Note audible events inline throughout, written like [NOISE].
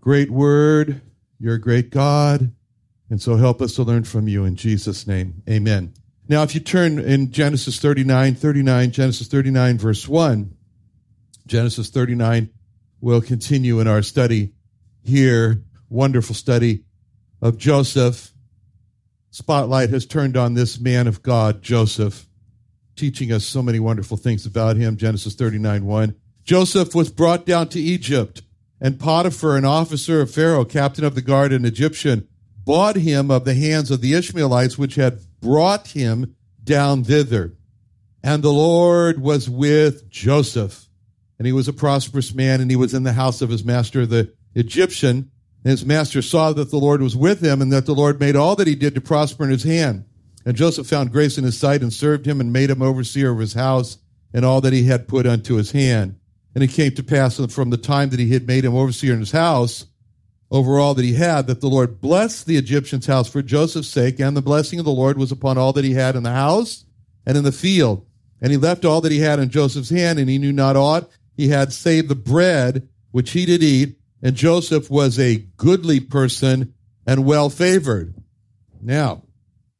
great word. You're a great God. And so help us to learn from you in Jesus' name. Amen. Now, if you turn in Genesis 39, 39, Genesis 39, verse 1, Genesis 39, we'll continue in our study here. Wonderful study of Joseph. Spotlight has turned on this man of God, Joseph, teaching us so many wonderful things about him. Genesis 39, 1. Joseph was brought down to Egypt and Potiphar, an officer of Pharaoh, captain of the guard, an Egyptian, bought him of the hands of the Ishmaelites, which had brought him down thither. And the Lord was with Joseph, and he was a prosperous man, and he was in the house of his master, the Egyptian. And his master saw that the Lord was with him, and that the Lord made all that he did to prosper in his hand. And Joseph found grace in his sight, and served him, and made him overseer of his house, and all that he had put unto his hand. And it came to pass from the time that he had made him overseer in his house over all that he had, that the Lord blessed the Egyptian's house for Joseph's sake, and the blessing of the Lord was upon all that he had in the house and in the field. And he left all that he had in Joseph's hand, and he knew not aught he had save the bread which he did eat. And Joseph was a goodly person and well favored. Now,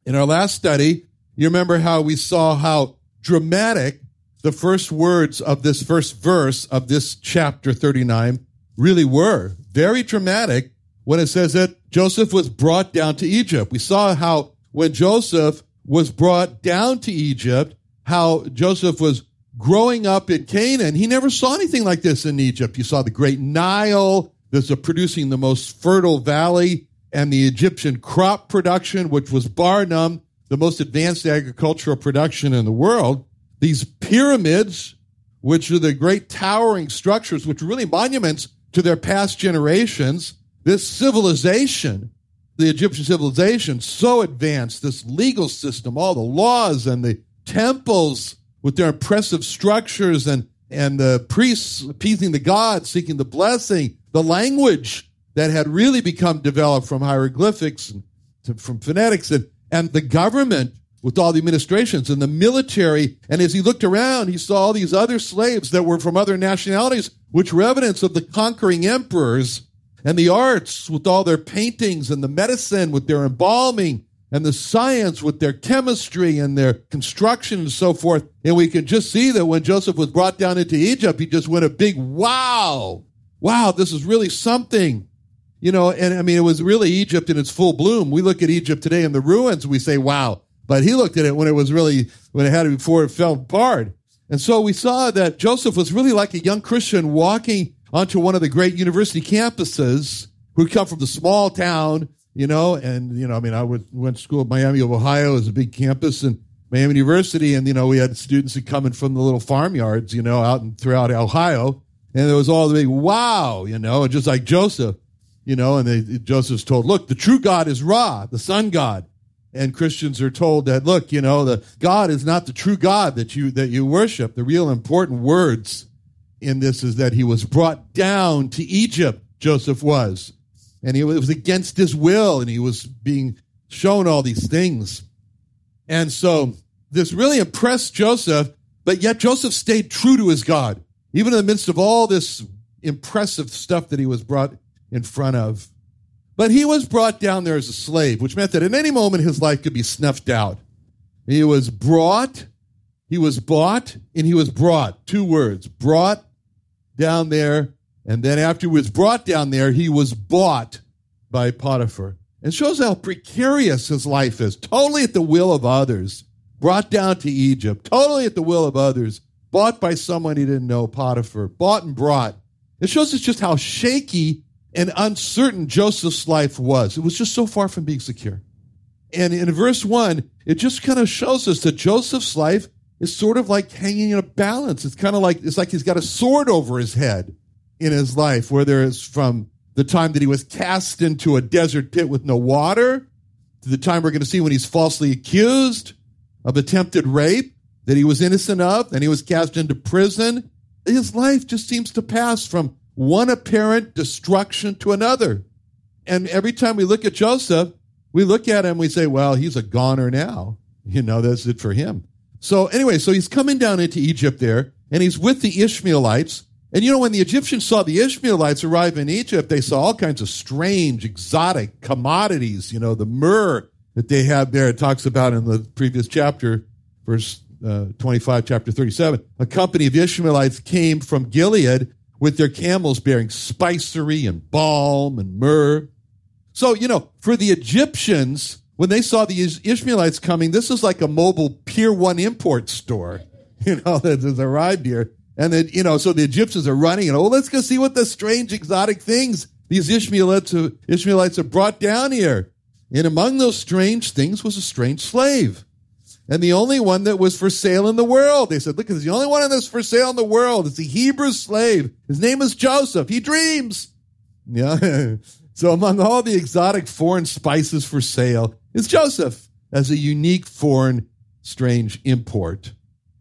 in our last study, you remember how we saw how dramatic the first words of this first verse of this chapter 39 really were very dramatic when it says that Joseph was brought down to Egypt. We saw how when Joseph was brought down to Egypt, how Joseph was growing up in Canaan. He never saw anything like this in Egypt. You saw the great Nile that's producing the most fertile valley and the Egyptian crop production, which was bar none the most advanced agricultural production in the world. These pyramids, which are the great towering structures, which are really monuments to their past generations, this civilization, the Egyptian civilization, so advanced, this legal system, all the laws and the temples with their impressive structures and, and the priests appeasing the gods, seeking the blessing, the language that had really become developed from hieroglyphics and to, from phonetics and, and the government with all the administrations and the military. And as he looked around, he saw all these other slaves that were from other nationalities, which were evidence of the conquering emperors and the arts with all their paintings and the medicine with their embalming and the science with their chemistry and their construction and so forth. And we can just see that when Joseph was brought down into Egypt, he just went a big wow. Wow, this is really something. You know, and I mean, it was really Egypt in its full bloom. We look at Egypt today in the ruins, we say, wow, but he looked at it when it was really, when it had it before it fell apart. And so we saw that Joseph was really like a young Christian walking onto one of the great university campuses who'd come from the small town, you know, and, you know, I mean, I went, to school at Miami of Ohio as a big campus and Miami University. And, you know, we had students that coming from the little farmyards, you know, out and throughout Ohio. And there was all the big wow, you know, and just like Joseph, you know, and they, Joseph's told, look, the true God is Ra, the sun God and Christians are told that look, you know, the God is not the true God that you that you worship. The real important words in this is that he was brought down to Egypt. Joseph was, and he was against his will, and he was being shown all these things, and so this really impressed Joseph. But yet Joseph stayed true to his God, even in the midst of all this impressive stuff that he was brought in front of. But he was brought down there as a slave, which meant that at any moment his life could be snuffed out. He was brought, he was bought, and he was brought. Two words brought down there And then after he was brought down there, he was bought by Potiphar. It shows how precarious his life is, totally at the will of others, brought down to Egypt, totally at the will of others, bought by someone he didn't know, Potiphar, bought and brought. It shows us just how shaky and uncertain Joseph's life was. It was just so far from being secure. And in verse one, it just kind of shows us that Joseph's life is sort of like hanging in a balance. It's kind of like, it's like he's got a sword over his head in his life, whether it's from the time that he was cast into a desert pit with no water to the time we're going to see when he's falsely accused of attempted rape that he was innocent of, and he was cast into prison. His life just seems to pass from one apparent destruction to another. And every time we look at Joseph, we look at him, we say, well, he's a goner now. You know, that's it for him. So anyway, so he's coming down into Egypt there, and he's with the Ishmaelites. And you know, when the Egyptians saw the Ishmaelites arrive in Egypt, they saw all kinds of strange, exotic commodities, you know, the myrrh that they have there. It talks about in the previous chapter, verse uh, 25, chapter 37. A company of Ishmaelites came from Gilead with their camels bearing spicery and balm and myrrh. So, you know, for the Egyptians, when they saw the Ishmaelites coming, this is like a mobile Pier 1 import store, [LAUGHS] you know, that has arrived here. And then, you know, so the Egyptians are running and, oh, let's go see what the strange exotic things these Ishmaelites, uh, Ishmaelites have brought down here. And among those strange things was a strange slave. And the only one that was for sale in the world. They said, look, it's the only one that's for sale in the world. It's a Hebrew slave. His name is Joseph. He dreams. Yeah. [LAUGHS] so among all the exotic foreign spices for sale is Joseph as a unique foreign strange import.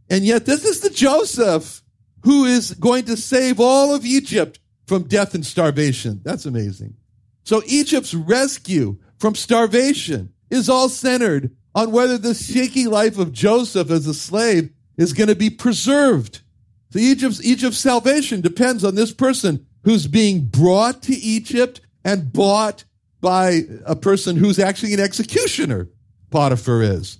And yet this is the Joseph who is going to save all of Egypt from death and starvation. That's amazing. So Egypt's rescue from starvation is all centered on whether the shaky life of Joseph as a slave is going to be preserved. So Egypt's, Egypt's salvation depends on this person who's being brought to Egypt and bought by a person who's actually an executioner. Potiphar is.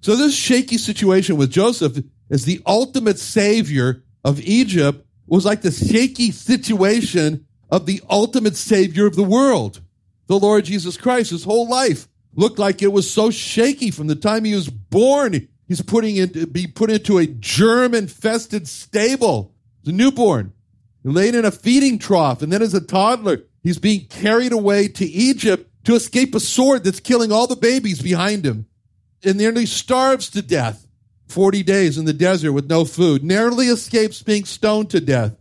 So this shaky situation with Joseph as the ultimate savior of Egypt was like the shaky situation of the ultimate savior of the world, the Lord Jesus Christ. His whole life looked like it was so shaky from the time he was born. He's putting in, be put into a germ infested stable. The newborn, laid in a feeding trough. And then as a toddler, he's being carried away to Egypt to escape a sword that's killing all the babies behind him. And nearly starves to death. 40 days in the desert with no food. Narrowly escapes being stoned to death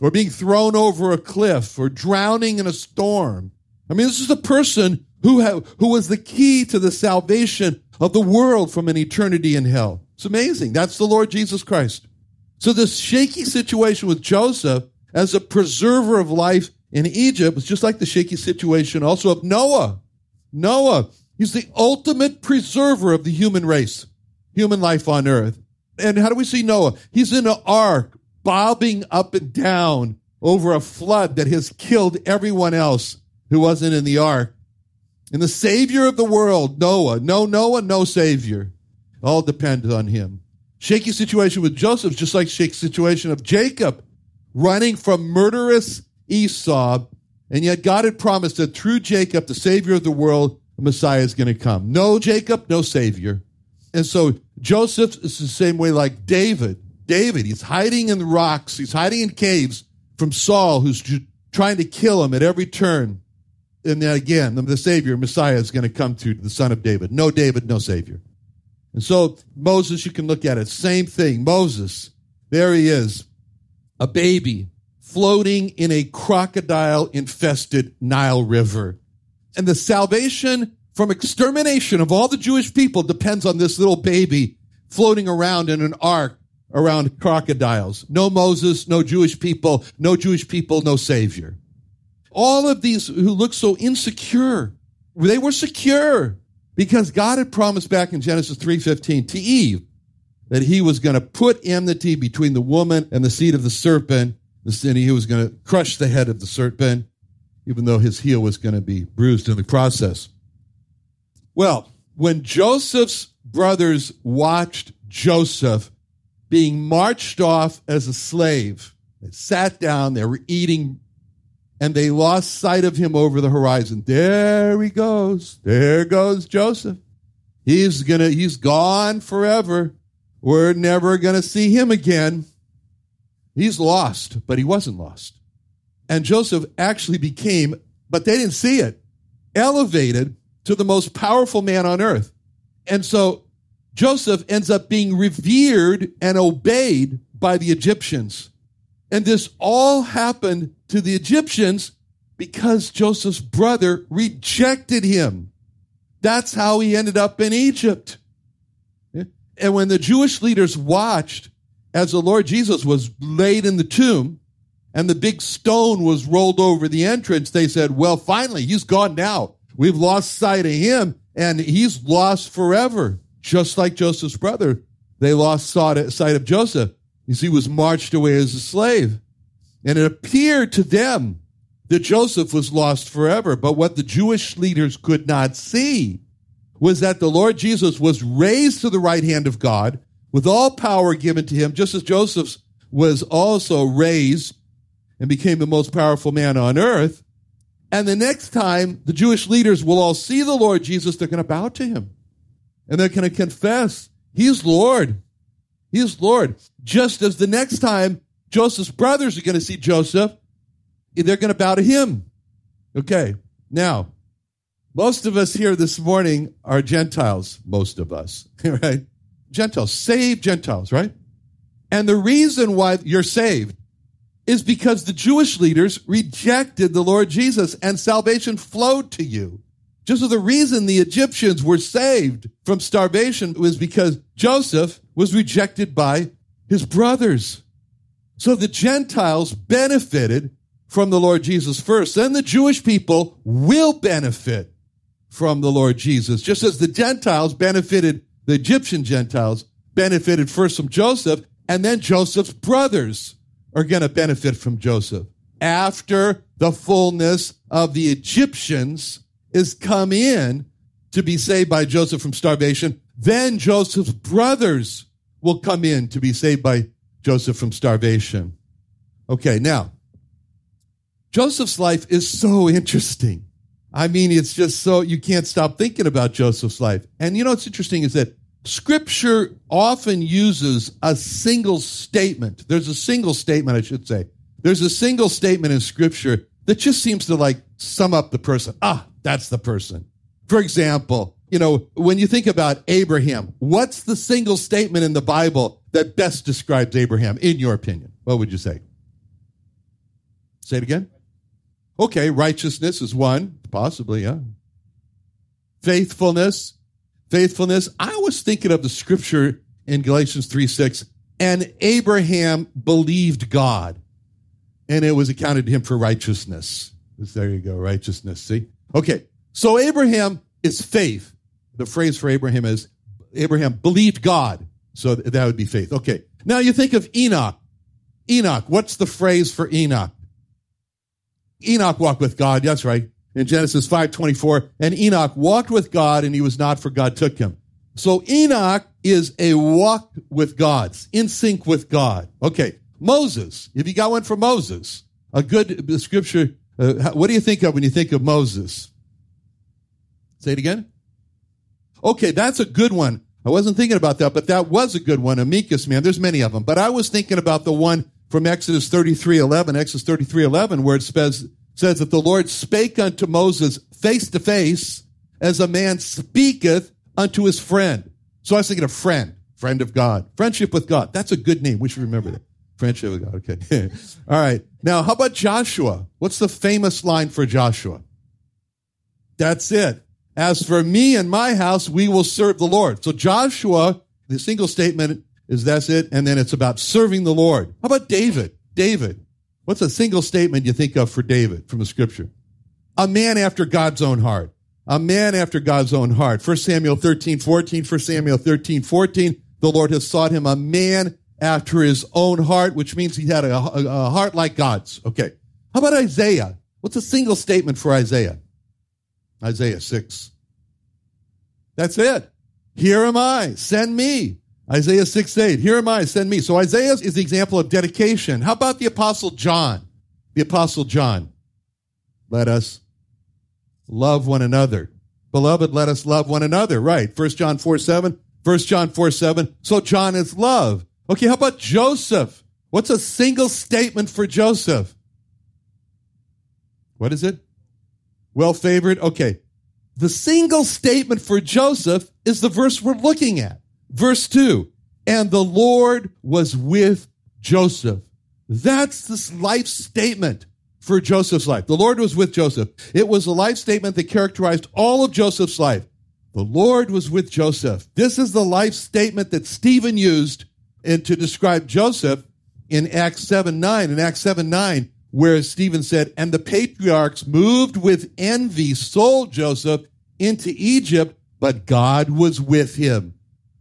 or being thrown over a cliff or drowning in a storm. I mean, this is a person who, have, who was the key to the salvation of the world from an eternity in hell. It's amazing. That's the Lord Jesus Christ. So this shaky situation with Joseph as a preserver of life in Egypt was just like the shaky situation also of Noah. Noah, he's the ultimate preserver of the human race, human life on earth. And how do we see Noah? He's in an ark, bobbing up and down over a flood that has killed everyone else who wasn't in the ark. And the Savior of the world, Noah. No Noah, no Savior. All depends on him. Shaky situation with Joseph, just like shaky situation of Jacob running from murderous Esau. And yet God had promised that through Jacob, the Savior of the world, the Messiah is going to come. No Jacob, no Savior. And so Joseph is the same way like David. David, he's hiding in the rocks. He's hiding in caves from Saul, who's trying to kill him at every turn and then again, the Savior, Messiah, is going to come to the son of David. No David, no Savior. And so Moses, you can look at it. Same thing. Moses, there he is, a baby floating in a crocodile infested Nile River. And the salvation from extermination of all the Jewish people depends on this little baby floating around in an ark around crocodiles. No Moses, no Jewish people, no Jewish people, no Savior all of these who look so insecure, they were secure because God had promised back in Genesis 3:15 to Eve that he was going to put enmity between the woman and the seed of the serpent. The sin he was going to crush the head of the serpent, even though his heel was going to be bruised in the process. Well, when Joseph's brothers watched Joseph being marched off as a slave, they sat down, they were eating and they lost sight of him over the horizon. There he goes. There goes Joseph. He's gonna, he's gone forever. We're never gonna see him again. He's lost, but he wasn't lost. And Joseph actually became, but they didn't see it, elevated to the most powerful man on earth. And so Joseph ends up being revered and obeyed by the Egyptians. And this all happened to the Egyptians because Joseph's brother rejected him. That's how he ended up in Egypt. And when the Jewish leaders watched as the Lord Jesus was laid in the tomb and the big stone was rolled over the entrance, they said, well, finally, he's gone now. We've lost sight of him and he's lost forever. Just like Joseph's brother, they lost sight of Joseph as he was marched away as a slave. And it appeared to them that Joseph was lost forever. But what the Jewish leaders could not see was that the Lord Jesus was raised to the right hand of God with all power given to him, just as Joseph was also raised and became the most powerful man on earth. And the next time the Jewish leaders will all see the Lord Jesus, they're going to bow to him. And they're going to confess, He's Lord. He's Lord. Just as the next time Joseph's brothers are going to see Joseph, they're going to bow to him. Okay. Now, most of us here this morning are Gentiles. Most of us, [LAUGHS] right? Gentiles, saved Gentiles, right? And the reason why you're saved is because the Jewish leaders rejected the Lord Jesus and salvation flowed to you. Just so the reason the Egyptians were saved from starvation was because Joseph was rejected by his brothers. So the Gentiles benefited from the Lord Jesus first. Then the Jewish people will benefit from the Lord Jesus, just as the Gentiles benefited, the Egyptian Gentiles benefited first from Joseph, and then Joseph's brothers are going to benefit from Joseph. After the fullness of the Egyptians is come in to be saved by Joseph from starvation, then Joseph's brothers will come in to be saved by Joseph from starvation. Okay, now, Joseph's life is so interesting. I mean, it's just so, you can't stop thinking about Joseph's life. And you know what's interesting is that scripture often uses a single statement. There's a single statement, I should say. There's a single statement in scripture that just seems to like sum up the person. Ah, that's the person. For example, you know, when you think about Abraham, what's the single statement in the Bible that best describes Abraham, in your opinion? What would you say? Say it again. Okay, righteousness is one, possibly, yeah. Faithfulness, faithfulness. I was thinking of the scripture in Galatians 3 6, and Abraham believed God, and it was accounted to him for righteousness. There you go, righteousness. See? Okay, so Abraham is faith. The phrase for Abraham is Abraham believed God. So that would be faith. Okay. Now you think of Enoch. Enoch. What's the phrase for Enoch? Enoch walked with God. That's right. In Genesis 5:24, and Enoch walked with God and he was not for God took him. So Enoch is a walk with God, in sync with God. Okay. Moses. If you got one for Moses, a good scripture. Uh, what do you think of when you think of Moses? Say it again. Okay, that's a good one. I wasn't thinking about that, but that was a good one. Amicus, man. There's many of them. But I was thinking about the one from Exodus 33, 11, Exodus 33, 11, where it says, says that the Lord spake unto Moses face to face as a man speaketh unto his friend. So I was thinking of friend, friend of God, friendship with God. That's a good name. We should remember that. Friendship with God. Okay. [LAUGHS] All right. Now, how about Joshua? What's the famous line for Joshua? That's it. As for me and my house, we will serve the Lord. So Joshua, the single statement is that's it. And then it's about serving the Lord. How about David? David. What's a single statement you think of for David from the scripture? A man after God's own heart. A man after God's own heart. 1 Samuel 13, 14, 1 Samuel 13, 14. The Lord has sought him a man after his own heart, which means he had a, a, a heart like God's. Okay. How about Isaiah? What's a single statement for Isaiah? Isaiah 6. That's it. Here am I. Send me. Isaiah 6 8. Here am I. Send me. So Isaiah is the example of dedication. How about the apostle John? The apostle John. let us love one another. Beloved, let us love one another. Right. 1 John 4 7. 1 John 4 7. So John is love. Okay, how about Joseph? What's a single statement for Joseph? What is it? Well favored? Okay. The single statement for Joseph is the verse we're looking at. Verse 2. And the Lord was with Joseph. That's this life statement for Joseph's life. The Lord was with Joseph. It was a life statement that characterized all of Joseph's life. The Lord was with Joseph. This is the life statement that Stephen used in, to describe Joseph in Acts 7 9. In Acts 7 9, where Stephen said, And the patriarchs moved with envy sold Joseph into Egypt, but God was with him.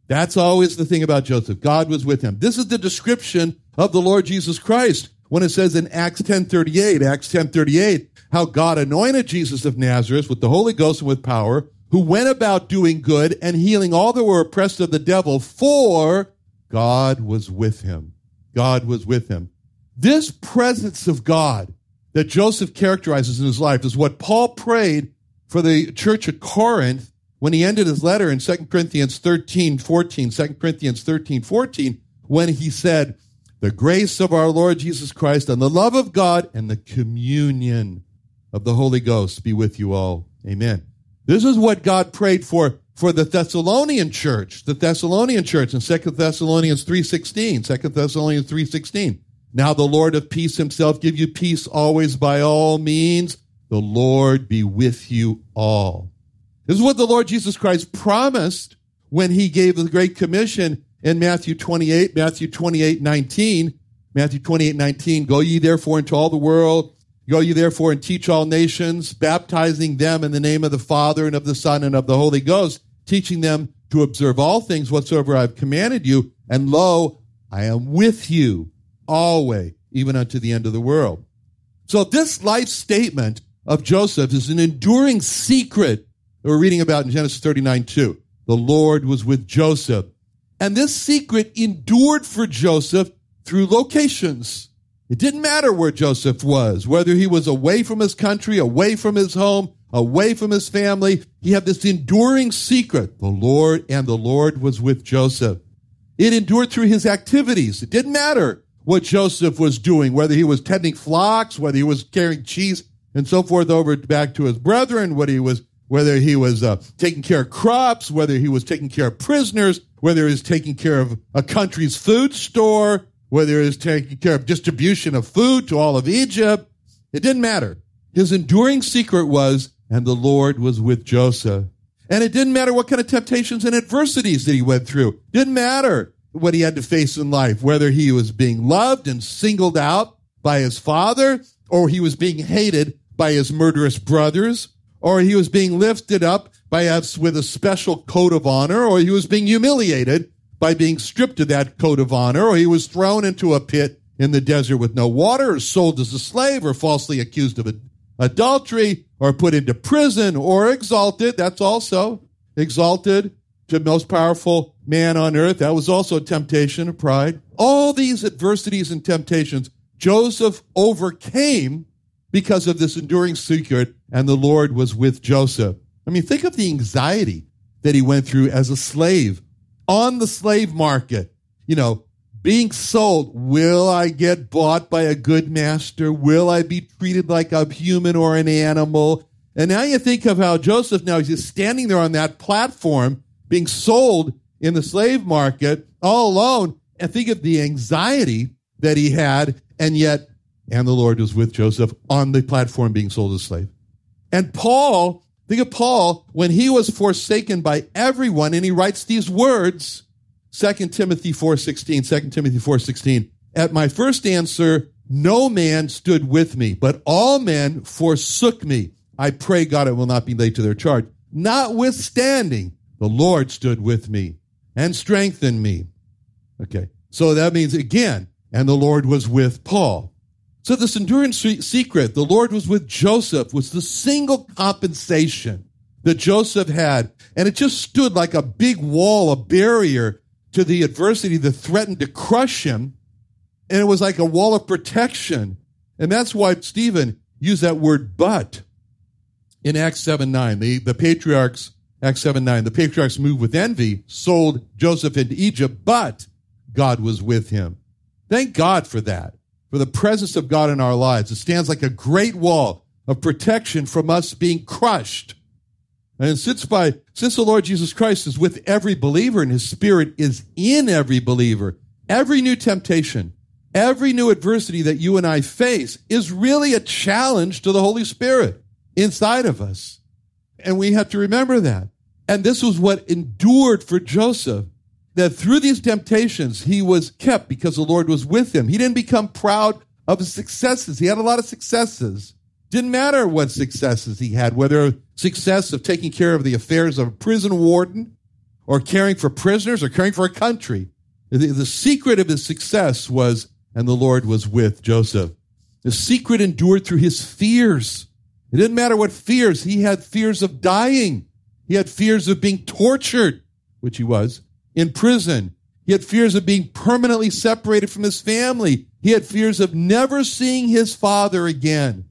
That's always the thing about Joseph. God was with him. This is the description of the Lord Jesus Christ when it says in Acts 10:38, Acts 10:38, how God anointed Jesus of Nazareth with the Holy Ghost and with power, who went about doing good and healing all that were oppressed of the devil, for God was with him. God was with him. This presence of God that Joseph characterizes in his life is what Paul prayed for the church at Corinth when he ended his letter in 2 Corinthians 13, 14, 2 Corinthians 13, 14, when he said, the grace of our Lord Jesus Christ and the love of God and the communion of the Holy Ghost be with you all. Amen. This is what God prayed for for the Thessalonian church, the Thessalonian church in 2 Thessalonians 3.16, 2 Thessalonians 3.16. Now the Lord of peace himself give you peace always by all means. The Lord be with you all. This is what the Lord Jesus Christ promised when he gave the Great Commission in Matthew 28, Matthew 28, 19, Matthew 28, 19, go ye therefore into all the world, go ye therefore and teach all nations, baptizing them in the name of the Father and of the Son and of the Holy Ghost, teaching them to observe all things whatsoever I have commanded you. And lo, I am with you always, even unto the end of the world. So this life statement of Joseph is an enduring secret that we're reading about in Genesis 39, 2. The Lord was with Joseph and this secret endured for Joseph through locations. It didn't matter where Joseph was, whether he was away from his country, away from his home, away from his family. He had this enduring secret. The Lord and the Lord was with Joseph. It endured through his activities. It didn't matter what Joseph was doing, whether he was tending flocks, whether he was carrying cheese and so forth over back to his brethren, whether he was whether he was uh, taking care of crops, whether he was taking care of prisoners, whether he was taking care of a country's food store, whether he was taking care of distribution of food to all of Egypt. It didn't matter. His enduring secret was, and the Lord was with Joseph. And it didn't matter what kind of temptations and adversities that he went through. Didn't matter what he had to face in life, whether he was being loved and singled out by his father, or he was being hated by his murderous brothers, or he was being lifted up by us with a special coat of honor, or he was being humiliated by being stripped of that coat of honor, or he was thrown into a pit in the desert with no water, or sold as a slave, or falsely accused of adultery, or put into prison, or exalted. That's also exalted to most powerful man on earth. That was also a temptation of pride. All these adversities and temptations Joseph overcame because of this enduring secret, and the Lord was with Joseph. I mean, think of the anxiety that he went through as a slave on the slave market. You know, being sold. Will I get bought by a good master? Will I be treated like a human or an animal? And now you think of how Joseph now he's just standing there on that platform being sold in the slave market all alone and think of the anxiety that he had and yet and the Lord was with Joseph on the platform being sold as a slave. And Paul, think of Paul, when he was forsaken by everyone, and he writes these words, 2 Timothy 4.16, 2 Timothy 4.16, at my first answer, no man stood with me, but all men forsook me. I pray God it will not be laid to their charge. Notwithstanding, the Lord stood with me and strengthened me. Okay. So that means again, and the Lord was with Paul. So this enduring secret, the Lord was with Joseph, was the single compensation that Joseph had. And it just stood like a big wall, a barrier to the adversity that threatened to crush him. And it was like a wall of protection. And that's why, Stephen, used that word but in Acts 7 9. The, the patriarchs, Acts 7 9, the patriarchs moved with envy, sold Joseph into Egypt, but God was with him. Thank God for that, for the presence of God in our lives. It stands like a great wall of protection from us being crushed. And since by, since the Lord Jesus Christ is with every believer and his spirit is in every believer, every new temptation, every new adversity that you and I face is really a challenge to the Holy Spirit inside of us. And we have to remember that. And this was what endured for Joseph that through these temptations, he was kept because the Lord was with him. He didn't become proud of his successes. He had a lot of successes. Didn't matter what successes he had, whether success of taking care of the affairs of a prison warden or caring for prisoners or caring for a country. The, the secret of his success was, and the Lord was with Joseph. The secret endured through his fears. It didn't matter what fears. He had fears of dying. He had fears of being tortured, which he was in prison. He had fears of being permanently separated from his family. He had fears of never seeing his father again.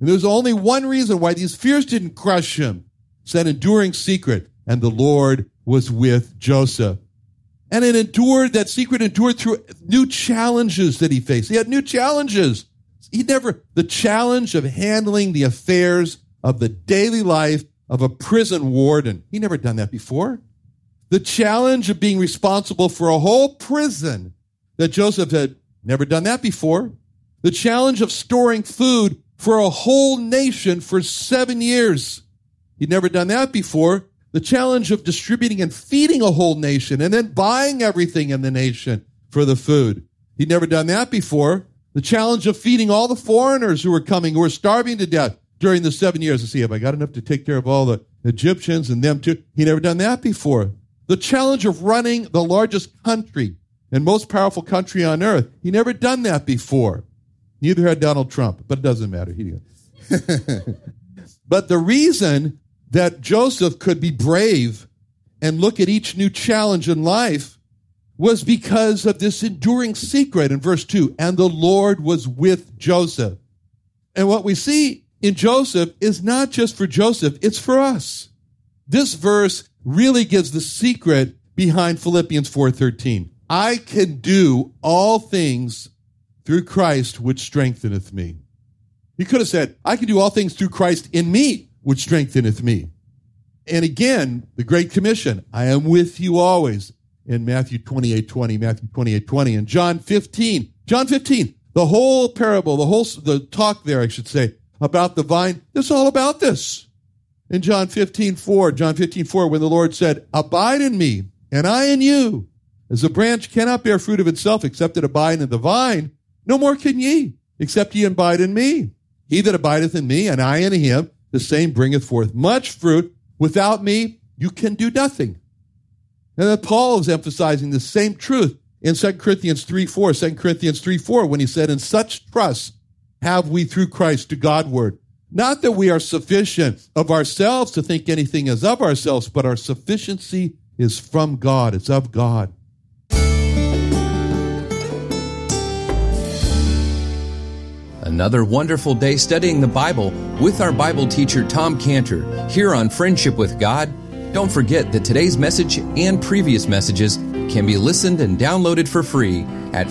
And there's only one reason why these fears didn't crush him. It's that enduring secret. And the Lord was with Joseph. And it endured, that secret endured through new challenges that he faced. He had new challenges. He never, the challenge of handling the affairs of the daily life of a prison warden. He never done that before the challenge of being responsible for a whole prison that Joseph had never done that before. The challenge of storing food for a whole nation for seven years. He'd never done that before. The challenge of distributing and feeding a whole nation and then buying everything in the nation for the food. He'd never done that before. The challenge of feeding all the foreigners who were coming, who were starving to death during the seven years to see if I got enough to take care of all the Egyptians and them too. He never done that before. The challenge of running the largest country and most powerful country on earth. He never done that before. Neither had Donald Trump, but it doesn't matter. He [LAUGHS] but the reason that Joseph could be brave and look at each new challenge in life was because of this enduring secret in verse 2 and the Lord was with Joseph. And what we see in Joseph is not just for Joseph, it's for us. This verse really gives the secret behind Philippians 4:13. I can do all things through Christ which strengtheneth me. He could have said, I can do all things through Christ in me which strengtheneth me. And again, the Great Commission, I am with you always in Matthew 28, 20, Matthew 28, 20, and John 15. John 15, the whole parable, the whole, the talk there, I should say, about the vine, it's all about this in John 15, 4, John 15, 4, when the Lord said, Abide in me, and I in you. As a branch cannot bear fruit of itself except it abide in the vine, no more can ye, except ye abide in me. He that abideth in me, and I in him, the same bringeth forth much fruit. Without me, you can do nothing. And then Paul is emphasizing the same truth in 2 Corinthians 3, 4, 2 Corinthians 3, 4, when he said, In such trust have we through Christ to Godward not that we are sufficient of ourselves to think anything is of ourselves, but our sufficiency is from God. It's of God. Another wonderful day studying the Bible with our Bible teacher Tom Cantor here on Friendship with God. Don't forget that today's message and previous messages can be listened and downloaded for free at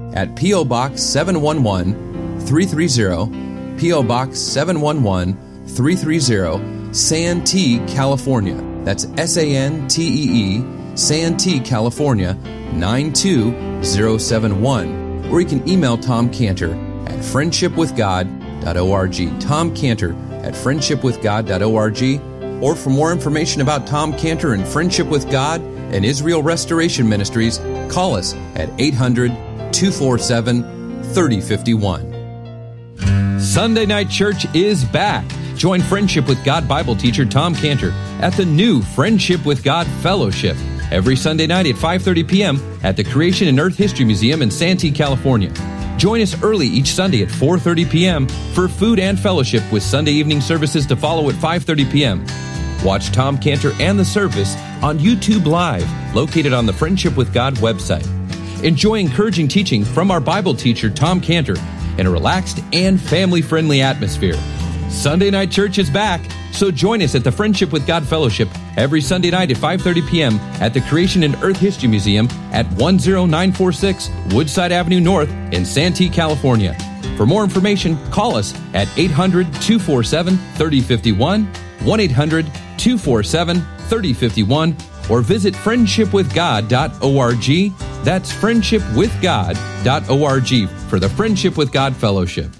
at P.O. Box 711 330 P.O. Box 711 330, Santee, California. That's S A N T E E, Santee, California 92071. Or you can email Tom Cantor at friendshipwithgod.org. Tom Cantor at friendshipwithgod.org. Or for more information about Tom Cantor and Friendship with God and Israel Restoration Ministries, call us at 800 247 3051. Sunday Night Church is back. Join Friendship with God Bible teacher Tom Cantor at the new Friendship with God Fellowship every Sunday night at 5:30 p.m. at the Creation and Earth History Museum in Santee, California. Join us early each Sunday at 4:30 p.m. for food and fellowship with Sunday evening services to follow at 5:30 p.m. Watch Tom Cantor and the service on YouTube Live, located on the Friendship with God website. Enjoy encouraging teaching from our Bible teacher Tom Cantor in a relaxed and family-friendly atmosphere. Sunday Night Church is back, so join us at the Friendship with God Fellowship every Sunday night at 5:30 p.m. at the Creation and Earth History Museum at 10946 Woodside Avenue North in Santee, California. For more information, call us at 800-247-3051, 1-800-247-3051, or visit friendshipwithgod.org. That's friendshipwithgod.org for the Friendship with God Fellowship.